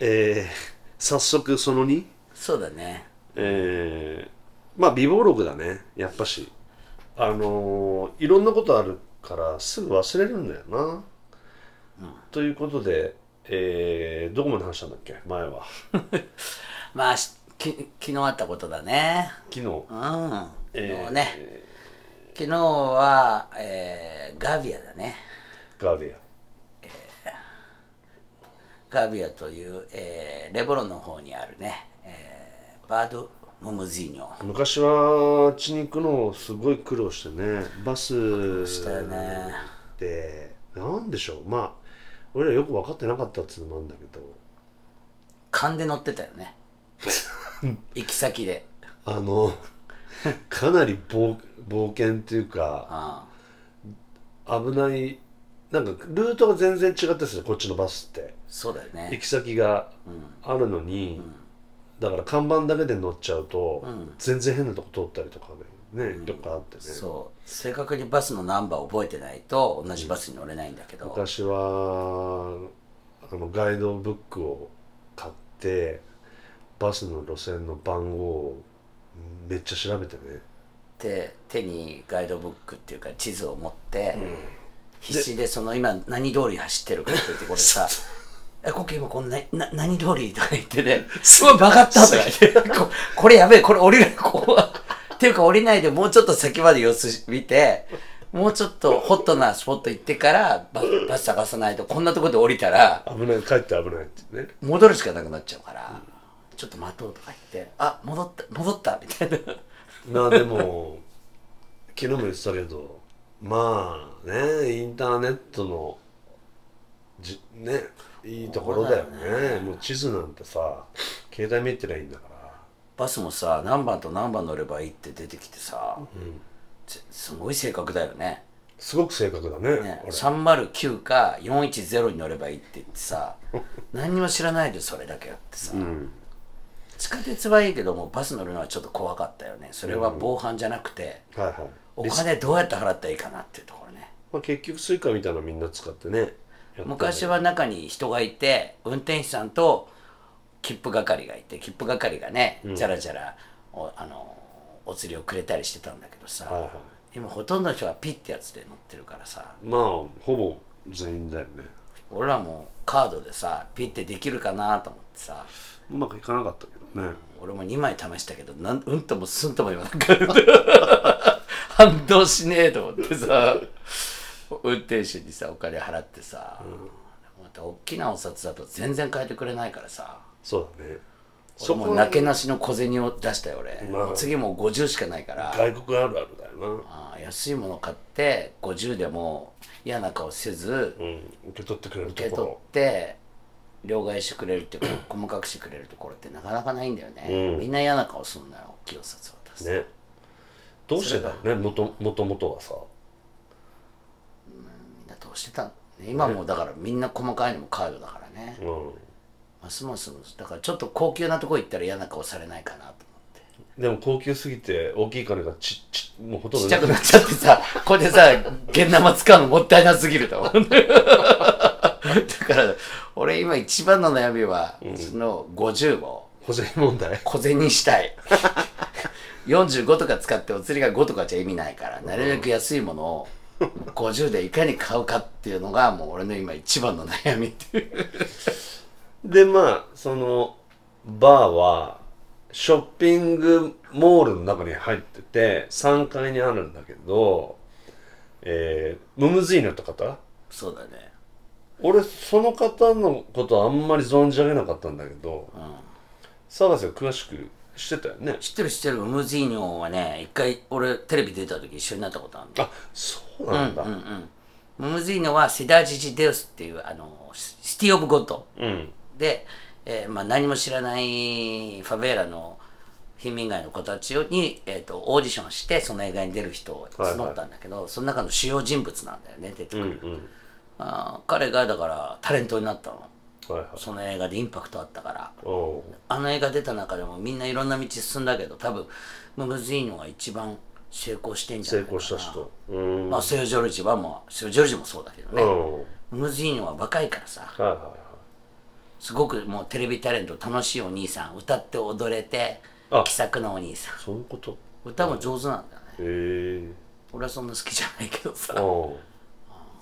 えー、早速その2、そうだねえー、まあ美貌録だね、やっぱし。あのーいろんなことあるからすぐ忘れるんだよな。ということで、えー、どこまで話したんだっけ？前は。まあしき昨日あったことだね昨日？うん、えー昨日ね昨日は、えーガビアだねガーディア。ガビアという、えーレボロンの方にあるね、えーバード・モムジーニョ。昔はあっちに行くのすごい苦労してねバスしたよね。でなんでしょう。まあ俺らよく分かってなかったっていうのもあるんだけど。勘で乗ってたよね。行き先で。あのかなり冒冒険っていうかあ。危ないなんかルートが全然違ったですよこっちのバスって。そうだよね。行き先があるのに、だから看板だけで乗っちゃうと、ん。全然変なとこ通ったりとかねね、よくあってね。そう。正確にバスのナンバー覚えてないと同じバスに乗れないんだけど、昔はあのガイドブックを買ってバスの路線の番号をめっちゃ調べてね。で手にガイドブックっていうか地図を持って、必死でその今何通り走ってるかって言ってこれさ「えここ今こんなな何通り?」とか言ってね「すごいバカった」とか言って こ「これやべえこれ降りる ここは」っていうか降りないでもうちょっと先まで様子見てもうちょっとホットなスポット行ってからババス探さないとこんなとこで降りたら危ない帰って危ないってね戻るしかなくなっちゃうから、ちょっと待とうとか言って「あ戻った戻った」みたいな。まあでも昨日も言ってたけどまあねインターネットのじねいいところだよね。もう地図なんてさ携帯見てりゃいいんだから。バスもさ何番と何番乗ればいいって出てきてさ、すすごい正確だよね。すごく正確だねね俺。309か410に乗ればいいって言ってさ 何にも知らないでそれだけやってさ、地下鉄はいいけどもバス乗るのはちょっと怖かったよね。それは防犯じゃなくて、はいはいお金どうやって払ったらいいかなっていうところね。まあ、結局 Suica みたいなのみんな使ってね。昔は中に人がいて運転手さんと切符係がいて切符係がねじゃらじゃらおあのお釣りをくれたりしてたんだけどさ、はいはい。今ほとんどの人がピッてやつで乗ってるからさ。まあほぼ全員だよね。俺らもカードでさピッてできるかなと思ってさ。うまくいかなかったけどね。俺も2枚試したけどなんうんともすんとも言わなかった 反動しねえと思ってさ運転手にさお金払ってさ、また大きなお札だと全然変えてくれないからさ。そうだね。そこもうなけなしの小銭を出したよ俺、まあ。次もう50しかないから。外国あるあるだよあー安いもの買って50でも嫌な顔せずなうん。受け取ってくれると受け取って両替してくれるっていうか細かくしてくれるところってなかなかないんだよね、うん。みんな嫌な顔すんのよ大きいお札を出す、ねどうしてだろうねもともともとはさ。みんなどうしてたの今もうだからみんな細かいのもカードだからね、うん。ますますだからちょっと高級なとこ行ったら嫌な顔されないかなと思って。でも高級すぎて大きい金がちちもうほとんどちっちゃくなっちゃってさ、これでさ、現生使うのもったいなすぎると思う。だから、俺今一番の悩みは、その50を保全問題。小銭にしたい。45とか使ってお釣りが5とかじゃ意味ないから、なるべく安いものを50でいかに買うかっていうのが、もう俺の今一番の悩みっていう。でまあそのバーはショッピングモールの中に入ってて3階にあるんだけどえー、ムムズイヌって方？そうだね。俺その方のことあんまり存じ上げなかったんだけどうん。探せ詳しくしてたよね。知ってる知ってる、ウムジーニョはね、一回俺テレビ出た時一緒になったことあるの。あそうなんだ。うんうんムムズイーノはセダージジ・デウスっていうあのシティ・オブ・ゴッド。うん。で、えーまあ、何も知らないファベーラの貧民街の子たちに、えー、とオーディションしてその映画に出る人を募ったんだけど、その中の主要人物なんだよね出てくる、うんあー彼がだからタレントになったのはいはい。その映画でインパクトあったから。おあの映画出た中でもみんないろんな道進んだけど多分ムムズイーノが一番成功してんじゃ成ないかな。功した人。うん。まあセオ・ジョルジはもうセオ・ジョルジもそうだけどね、うん。ムムズイーノは若いからさ。はいはいはい。すごくもうテレビタレント楽しいお兄さん歌って踊れてあ。気さくなお兄さん。そういうこと。歌も上手なんだよね。へえ。俺はそんな好きじゃないけどさ。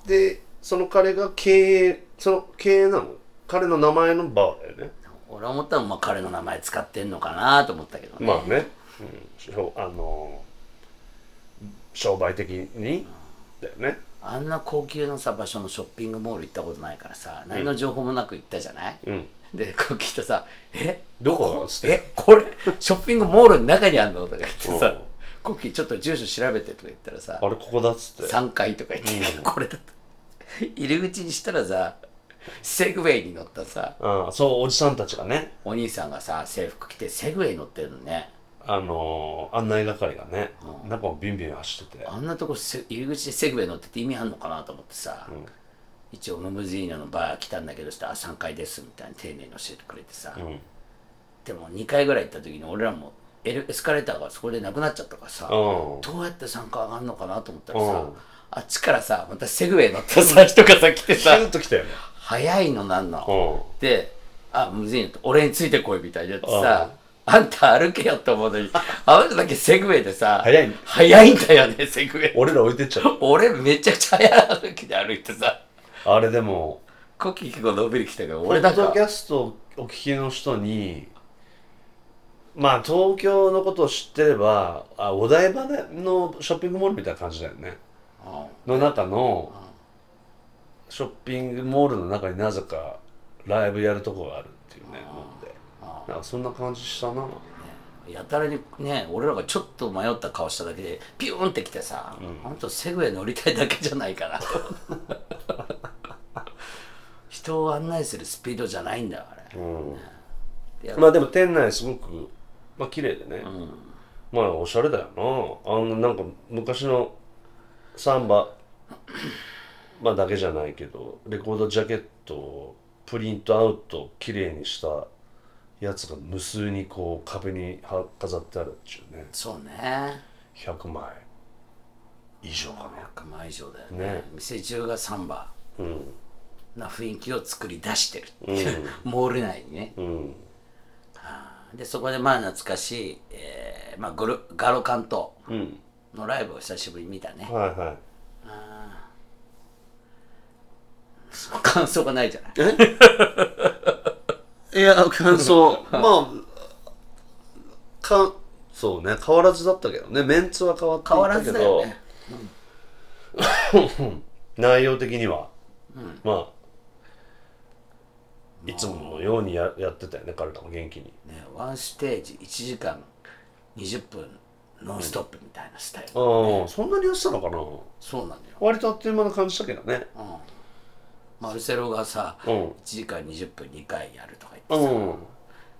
でその彼が経営その経営なの？彼の名前のバーだよね。俺は思ったらまあ彼の名前使ってんのかなと思ったけどね、まあね、うん。あの商売的に。だよね。あんな高級なさ場所のショッピングモール行ったことないからさ何の情報もなく行ったじゃない、うん。でこう聞いたさ「え？どこ？え？これショッピングモールの中にあんの?」とか言ってうん。さ「コッキーちょっと住所調べて」とか言ったらさあれここだっつって3階とか言って、これだと入り口にしたらさセグウェイに乗ったさああそうおじさんたちがね。お兄さんがさ制服着てセグウェイ乗ってるのね。あの案内係がね、中をビンビン走ってて。あんなとこせ入り口でセグウェイ乗ってて意味あんのかなと思ってさ、一応ムムズイーノのバー来たんだけどしたらあ3階ですみたいに丁寧に教えてくれてさ、ん。でも2階ぐらい行った時に俺らもエレエスカレーターがそこでなくなっちゃったからさ、うん。どうやって3階上がるのかなと思ったらさ、うん。あっちからさまたセグウェイ乗ったさ 人がさ来てシさューッと来たよね早いのなんの、うで「あむずいの」と。俺についてこいみたいになってさ、あんた歩けよって思うのに あなただけセグウェイでさ早い。早いんだよねセグウェイ。俺ら置いてっちゃう。俺めちゃくちゃ早歩きで歩いてさ。あれでもコキ結構伸びるきたけどポ俺なんかッドキャストをお聞きの人にまあ東京のことを知ってればあお台場のショッピングモールみたいな感じだよね。の中のショッピングモールの中になぜかライブやるとこがあるっていうねもんで。なんかそんな感じしたな。やたらにね俺らがちょっと迷った顔しただけでピューンってきてさ、ほん。とセグウェイ乗りたいだけじゃないかな 人を案内するスピードじゃないんだよあれ、いやまあでも店内すごくまあ綺麗でね、まあおしゃれだよな。あのなんか昔のサンバまあだけじゃないけどレコードジャケットをプリントアウト綺麗にしたやつが無数にこう壁には飾ってあるっていうね。そうね。100枚。以上か100万以上だよね。ね。店中がサンバ。なうん。な雰囲気を作り出してるっていう、モール内にね。うん。でそこでまあ懐かしい、えーまあ、グルガロカントうん。のライブを久しぶりに見たね。はいはい感想がないじゃない。いや感想。まあかそうね変わらずだったけどね。メンツは変わってい変わらずったけど、だよね。内容的には、まあいつものようにややってたよね彼らも元気に。ねワンステージ1時間20分ノンストップみたいなスタイル、ああそんなにやってたのかな？そうなのよ、割とあっという間な感じだけどねマルセロがさ、うん。1時間20分2回やるとか言ってさ、うん。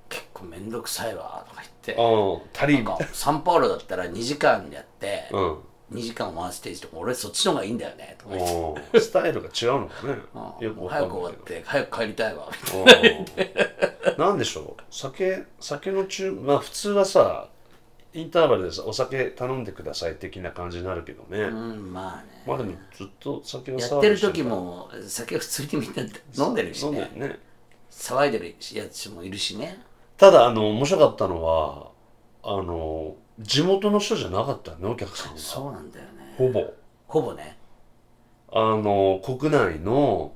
結構めんどくさいわとか言って、うん。なんかサンパウロだったら2時間やって、うん。2時間ワンステージとか俺そっちの方がいいんだよねとか言って、うん。スタイルが違うのかね。うん。よく早く終わって早く帰りたいわみたいな。うん。なんでしょう。酒酒の中まあ普通はさインターバルでさお酒頼んでください的な感じになるけどね、うんまあね。まあでもずっと酒をやってる時も酒普通にみんな飲んでるし飲んでねるね。騒いでるやつもいるしね。ただあの面白かったのはあの地元の人じゃなかったよねお客さんが。そうなんだよね。ほぼ。ほぼね。あの国内の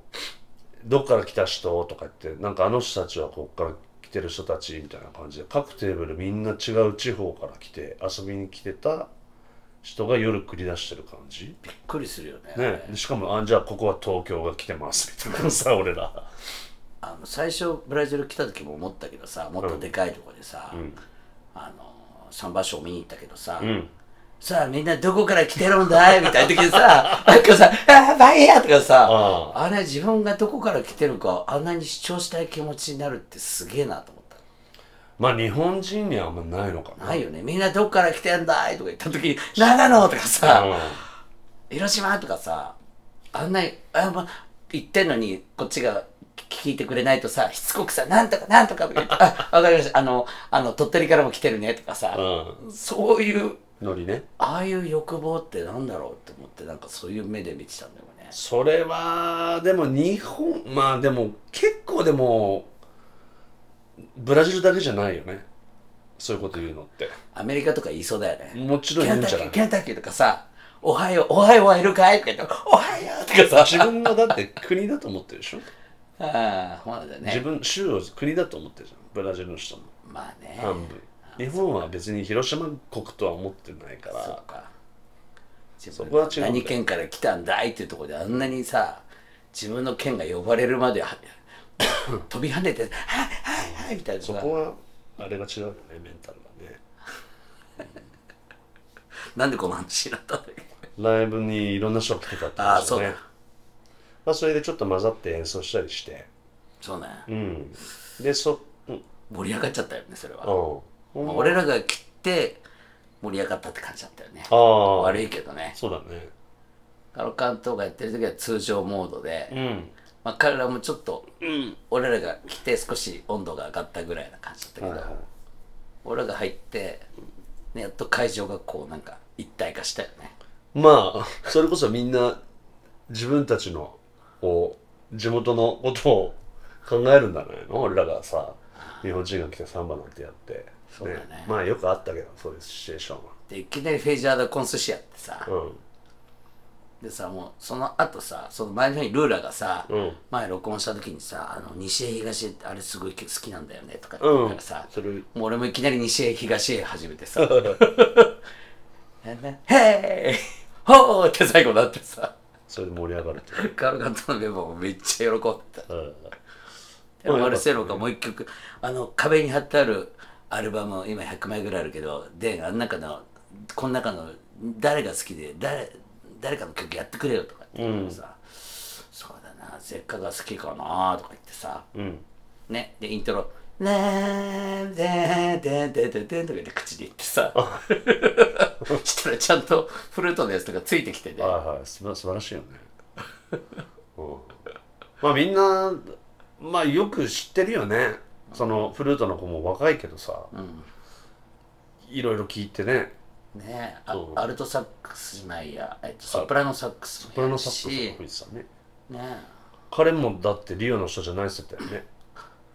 どっから来た人とか言ってなんかあの人たちはこっから来てる人たちみたいな感じで各テーブルみんな違う地方から来て遊びに来てた人が夜繰り出してる感じ。びっくりするよね。ね。でしかもあじゃあここは東京が来てますみたいなさ俺ら。あの最初ブラジル来た時も思ったけどさもっとでかいとこでさ、ん。あのサンバショー見に行ったけどさ、んさあみんなどこから来てるんだい？みたいな時にさ、なんかさ、あーバイヤーとかさ、ああれ自分がどこから来てるかあんなに主張したい気持ちになるってすげえなと思った。まあ日本人にはあんまないのかなないよね。みんなどっから来てんだい？とか言った時に、長野とかさ、う広島とかさ、あんなに、あま、言ってんのに、こっちが聞いてくれないとさ、しつこくさ、なんとかなんとかとか言って、あ、わかりました。あの、あの、鳥取からも来てるねとかさ、んそういう、うんノリね。ああいう欲望ってなんだろうって思って、なんかそういう目で見てたんだよね。それはでも日本まあでも結構でもブラジルだけじゃないよね。そういうこと言うのって。アメリカとか言いそうだよね。もちろんケンタッキー、言うんじゃない。ケンタッキーとかさ、おはよう、おはようはいるかいとか言って、おはようとかさ、自分のだって国だと思ってるでしょ？ああ、ほらだね。自分州を国だと思ってるじゃん。ブラジルの人も。まあね。半分日本は別に広島国とは思ってないかそうらか。そこは違う。何県から来たんだいっていうところであんなにさ、自分の県が呼ばれるまでは 飛び跳ねて、はいはいはいみたいなさ、そこはあれが違うよねメンタルがね。なんでこの話になったんだっけ？ライブにいろんな人が来てたってああ、そうだ。まあそれでちょっと混ざって演奏したりして。そうね。うん。でそうん。盛り上がっちゃったよね、それは。うんまあ俺らが来て盛り上がったって感じだったよね。ああ悪いけどね。そうだね。カロカントがやってる時は通常モードで、うん。まあ彼らもちょっと、俺らが来て少し温度が上がったぐらいな感じだったけど、はいはい。俺らが入って、ね、やっと会場がこうなんか一体化したよね。まあそれこそみんな自分たちのこう地元のことを考えるんじゃないの俺らがさ日本人が来てサンバなんてやってそうだね。まあよくあったけどそういうシチュエーションで、いきなりフェイジャードコンスシやってさ、はでさ、もうその後さ、その前の日にルーラがさ、うん。前録音した時にさ、あの、西へ東へってあれすごい好きなんだよねとか言ってからさ、それもう俺もいきなり西へ東へ始めてさ、ヘイ!ホーって最後なってさ、それで盛り上がるっていう。カルガントのメンバーもめっちゃ喜んでた。うん。でマルセロがもう一曲、あの壁に貼ってあるアルバム、今100枚ぐらいあるけど、で、あの中の、この中の誰が好きで、誰、誰かの曲やってくれよとかって言うのさ、そうだな、せっかが好きかなとか言ってさ、うん。ね、で、イントロ、ねーでんでんでんでんでんとか言って口で言ってさ、したらちゃんとフルートのやつとかついてきてね、はいはい。素晴らしいよね、うん、まあみんなまあよく知ってるよねそのフルートの子も若いけどさ、いろいろ聞いてね。ねあそう。アルトサックスじゃないや、えっと、ソプラノサックスもプロのやるしサックスも吹いてたね。ね彼もだってリオの人じゃないっつってたよね。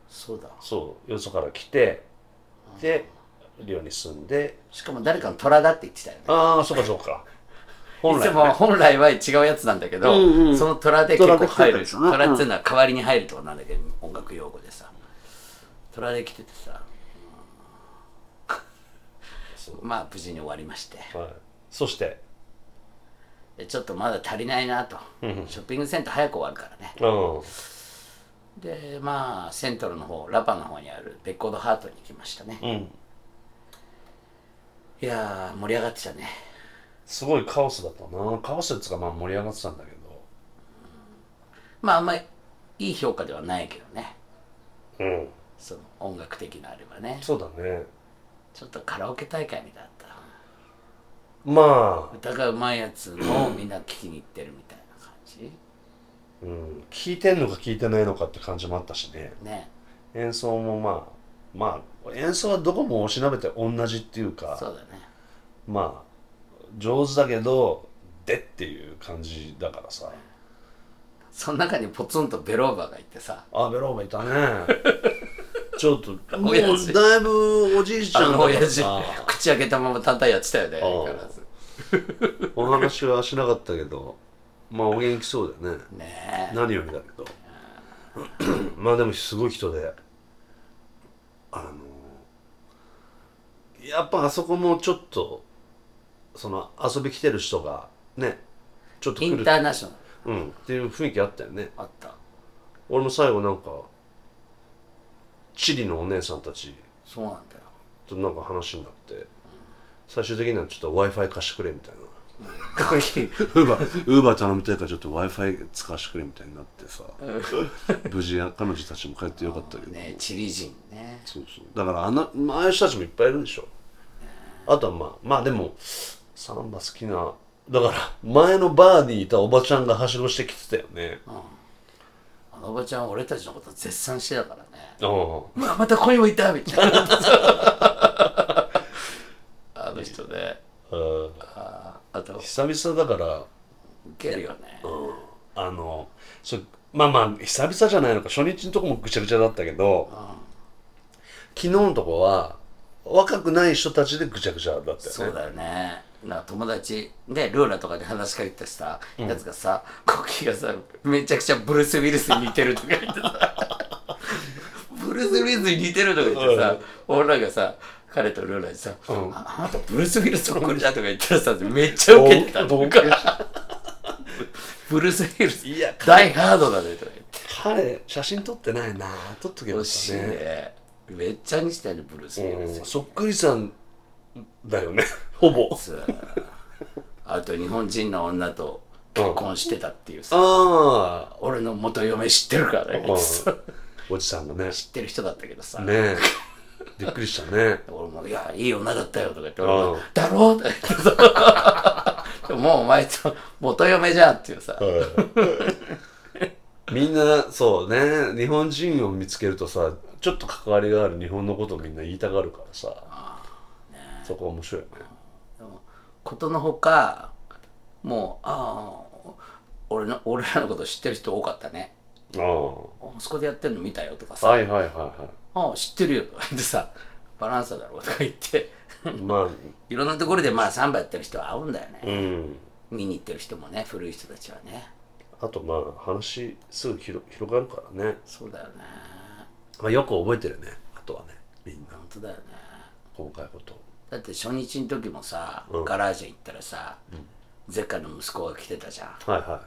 そうだ。そう。よそから来てでリオに住んで。しかも誰かの虎だって言ってたよね。ああそうかそうか。いつも本来は違うやつなんだけど、うんうん。その虎で結構入虎で来てたるんですよね虎っていうのは代わりに入るとこなんだけど、音楽用語でさ虎で来ててさ、まあ無事に終わりまして。はい、そして？でちょっとまだ足りないなと、ショッピングセンター早く終わるからね。うん。でまあセントルの方ラパの方にあるベッコードハートに行きましたね、うん。いやー盛り上がってたね。すごいカオスだったな。カオスっつうかまあ盛り上がってたんだけど。まああんまりいい評価ではないけどね。うんその音楽的なあればね。そうだね。ちょっとカラオケ大会みたいだったまあ、歌がうまいやつのみんな聞きに行ってるみたいな感じ。うん、聞いてんのか聞いてないのかって感じもあったしね。ね。演奏もまあまあ演奏はどこもおしなべて同じっていうかそうだね。まあ上手だけどでっていう感じだからさ。その中にポツンとベローバがいてさ。あベローバいたね ちょっともう親父だいぶおじいちゃんあの親父さ口開けたまま単体やってたよねああ。相変わらず。お話はしなかったけどまあお元気そうだよね。ねえ。何よりだけど。まあでもすごい人で。あのやっぱあそこもちょっとその遊び来てる人がねちょっとインターナショナル。うんっていう雰囲気あったよね。あった。俺も最後なんかチリのお姉さんたち。そうなんだよ。となんか話になって。最終的にはちょっと w i f i 貸してくれみたいな。ウーバーウーバー頼みたいからちょっと w i f i 使わせてくれみたいになってさ。無事彼女たちも帰ってよかったけど、ねチリ人ね。そうそう。だからあのまあああいう人たちもいっぱいいるでしょ。あとはまあまあでもサンバ好きなだから前のバーにいたおばちゃんがはしごしてきてたよねあのおばちゃんは俺たちのこと絶賛してたからね。あまあ、またここにもいたみたいな。あの人ね。あうん。ああと。久々だから。ウケるよね。あのそまあまあ久々じゃないのか。初日のとこもぐちゃぐちゃだったけど。昨日のとこは若くない人たちでぐちゃぐちゃだったよね。そうだよねな友達でルーラとかで話しかけてさ、やつがさコッキーがさめちゃくちゃブルース・ウィルスに似てるとか言ってさブルース・ウィルスに似てるとか言ってさ、俺らがさ彼とルーラにさ、ああなたブルース・ウィルスそっくりだとか言ったらさめっちゃウケてたおのブルース・ウィルスいや大ハードだねとか言って。彼写真撮ってないな撮っとけば欲しいね。ねめっちゃ似てたよねブルース・ウィルス。うん。そっくりさんだよね。ほぼ。さあと日本人の女と結婚してたっていうさ、ああ俺の元嫁知ってるからね、おじさんがね。知ってる人だったけどさ、ねえ。びっくりしたね。俺も「いやいい女だったよ」とか言ってうん。俺も「だろ?」とか言ってさ。でももうお前と元嫁じゃんっていうさ、みんなそうね。日本人を見つけるとさちょっと関わりがある日本のことをみんな言いたがるからさそこ面白い。ことのほかもうああ俺の俺らのこと知ってる人多かったね。あああそこでやってるの見たよとかさ、はいはいはいはああ知ってるよ。とか言ってさバランサだろうとか言って。いまあ。いろんなところでまあサンバやってる人は会うんだよね、うん。見に行ってる人もね古い人たちはね。あとまあ話すぐ広広がるからね、そうだよね。まあ、よく覚えてるよね。あとはねみんな。本当だよね。細かいことだって初日の時もさ、うん。ガラージュ行ったらさ、ゼッカの息子が来てたじゃん。はいは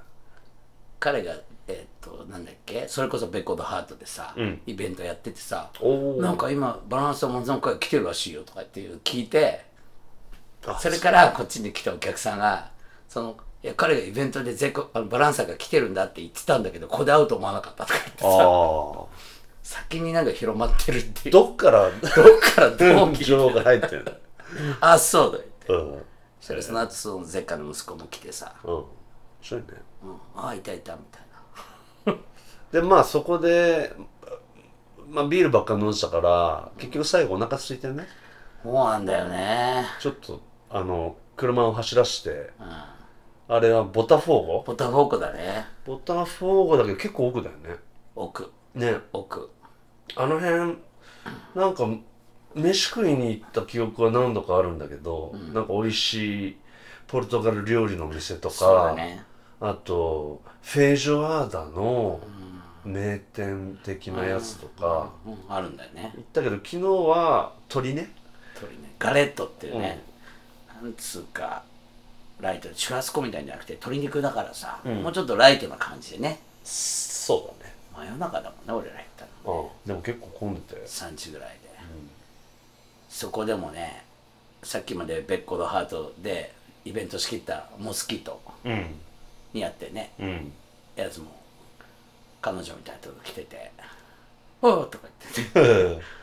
彼がえっとなんだっけ？それこそベコードハートでさ、うん。イベントやっててさいおおなんか今バランスの漫才会来てるらしいよとかっていう聞いてあそれからこっちに来たお客さんがそのいや彼がイベントでゼコあのバランサーが来てるんだって言ってたんだけどここで会うと思わなかったとか言ってさあ先になんか広まってるっていう。どっから どっからどう聞い が入ってるの？あそうだよって。うん。そしたらその後そのゼッカの息子も来てさ。うん。面白いね「うん、ああいたいた」みたいな。でまあそこでまあビールばっか飲んでたから結局最後お腹空いてね。そうなんだよね。ちょっとあの車を走らせてうん。あれはボタフォーゴ？ボタフォークだね。ボタフォーゴだけど結構奥だよね。奥。ね。奥。あの辺なんか飯食いに行った記憶は何度かあるんだけど、なんか美味しいポルトガル料理の店とか、ね。あとフェージョアーダの名店的なやつとか、うん。あるんだよね。行ったけど昨日は鳥ね。鳥ね。ガレットっていうね、なんつうかライトチュラスコみたいんじゃなくて鶏肉だからさ、もうちょっとライトな感じでね。そうだね。真夜中だもんね俺ら行ったのうんでも結構混んでて3時ぐらいで、そこでもねさっきまでベッコドハートでイベント仕切ったモスキートうん。にやってねうん。やつも彼女みたいなとこ来てて「おう!」とか言ってて。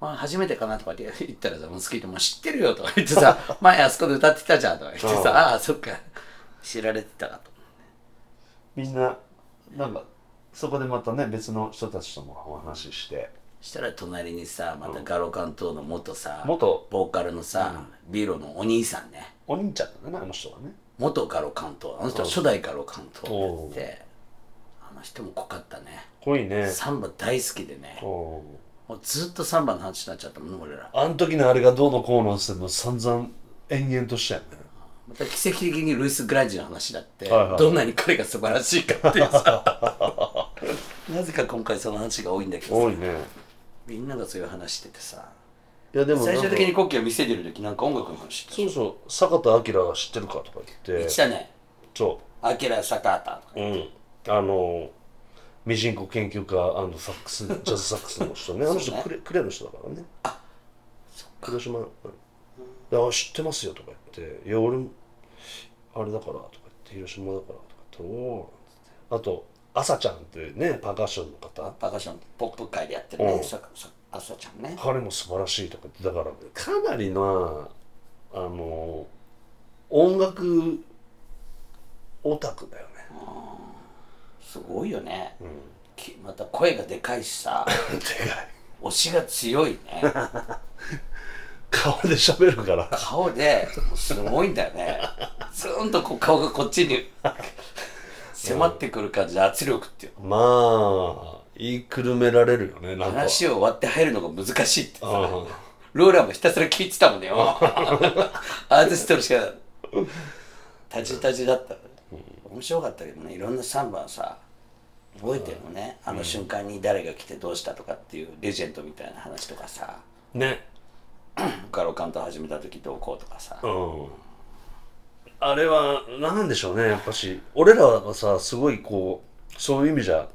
まあ、初めてかなとかって言ったらさ、モスキートも知ってるよとか言ってさ、前あそこで歌ってたじゃんとか言ってさ、ああ、そっか、知られてたかと。みんななんかそこでまたね別の人たちともお話ししてしたら隣にさ、またガロ関東の元さ、元？ボーカルのさ、ビーロのお兄さんね、お兄ちゃんだねあの人はね。元ガロ関東、あの人は初代ガロ関東おうってて、あの人も濃かったね。濃いね。サンバ大好きでね、おもうずっとサンバの話になっちゃったもんね、俺ら。あの時のあれがどうのこうのってもう散々延々としたよね。また奇跡的にルイス・グランジの話だって、はいはい。どんなに彼が素晴らしいかっていうさ。なぜか今回その話が多いんだけどさ。多いねみんながそういう話しててさ。いやでも最終的にコッキーを見せてる時なんか音楽の話してそうそう。坂田明知ってるかとか言って。言ってたね。そアキラ・サカータとか。ううん。あのミジンコ研究家サックス ジャズサックスの人ね。あの人クレクレの人だからね。あ広島。うん。であ知ってますよ」とか言って「いや俺もあれだから」とか言って「広島だから」とか言って「おお」あと朝ちゃんってねパーカッションの方？パーカッションポップ界でやってるね、うん。朝ちゃんね。彼も素晴らしいとか言ってだからかなりなあの音楽オタクだよね。すごいよね、うんきまた声がでかいしさ。でかい。推しが強いね。顔で喋るから。顔ですごいんだよね。ずーんとこう顔がこっちに 迫ってくる感じで圧力っていうまあ言いくるめられるよねなんか。話を割って入るのが難しいってさうん。ローラもひたすら聞いてたもんね。よ アーティストのしかタジタジだった面白かったけどねいろんなサンバさ覚えてるのね。あの瞬間に誰が来てどうしたとかっていうレジェンドみたいな話とかさ。ね。ガロカント始めた時どうこうとかさ。うんあれはなんでしょうね。やっぱし俺らはさすごいこうそういう意味じゃ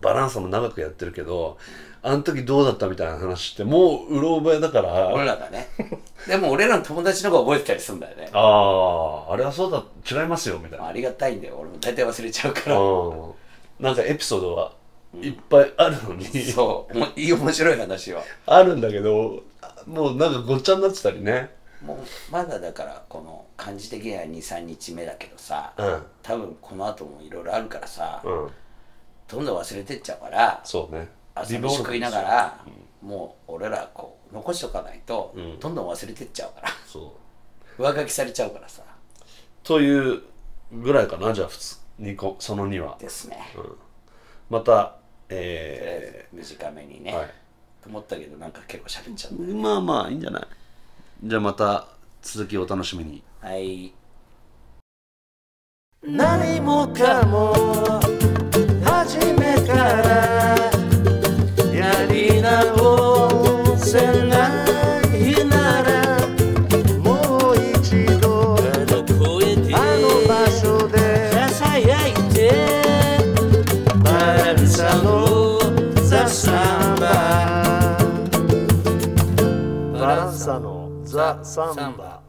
バランスも長くやってるけどあの時どうだったみたいな話ってもううろ覚えだから。俺らがね。でも俺らの友達の方が覚えてたりするんだよね。あああれはそうだ。違いますよみたいな。ありがたいんだよ。俺も大体忘れちゃうから。うん。なんかエピソードはいっぱいあるのに、そう。おもいい面白い話は。あるんだけどもうなんかごっちゃになってたりねもうまだだからこの感じ的には23日目だけどさ、うん。多分この後もいろいろあるからさ、うん。どんどん忘れてっちゃうからそうね。朝飯食いながら、もう俺らこう残しとかないと、ん。どんどん忘れてっちゃうからそう。上書きされちゃうからさ。というぐらいかなじゃあ普通にこその2は。ですね、またえ短めにね、ーはい。と思ったけどなんか結構喋っちゃった、まあまあいいんじゃない？じゃあまた続きお楽しみに。はい。何もかも初めからやり直せなザ・サンバ。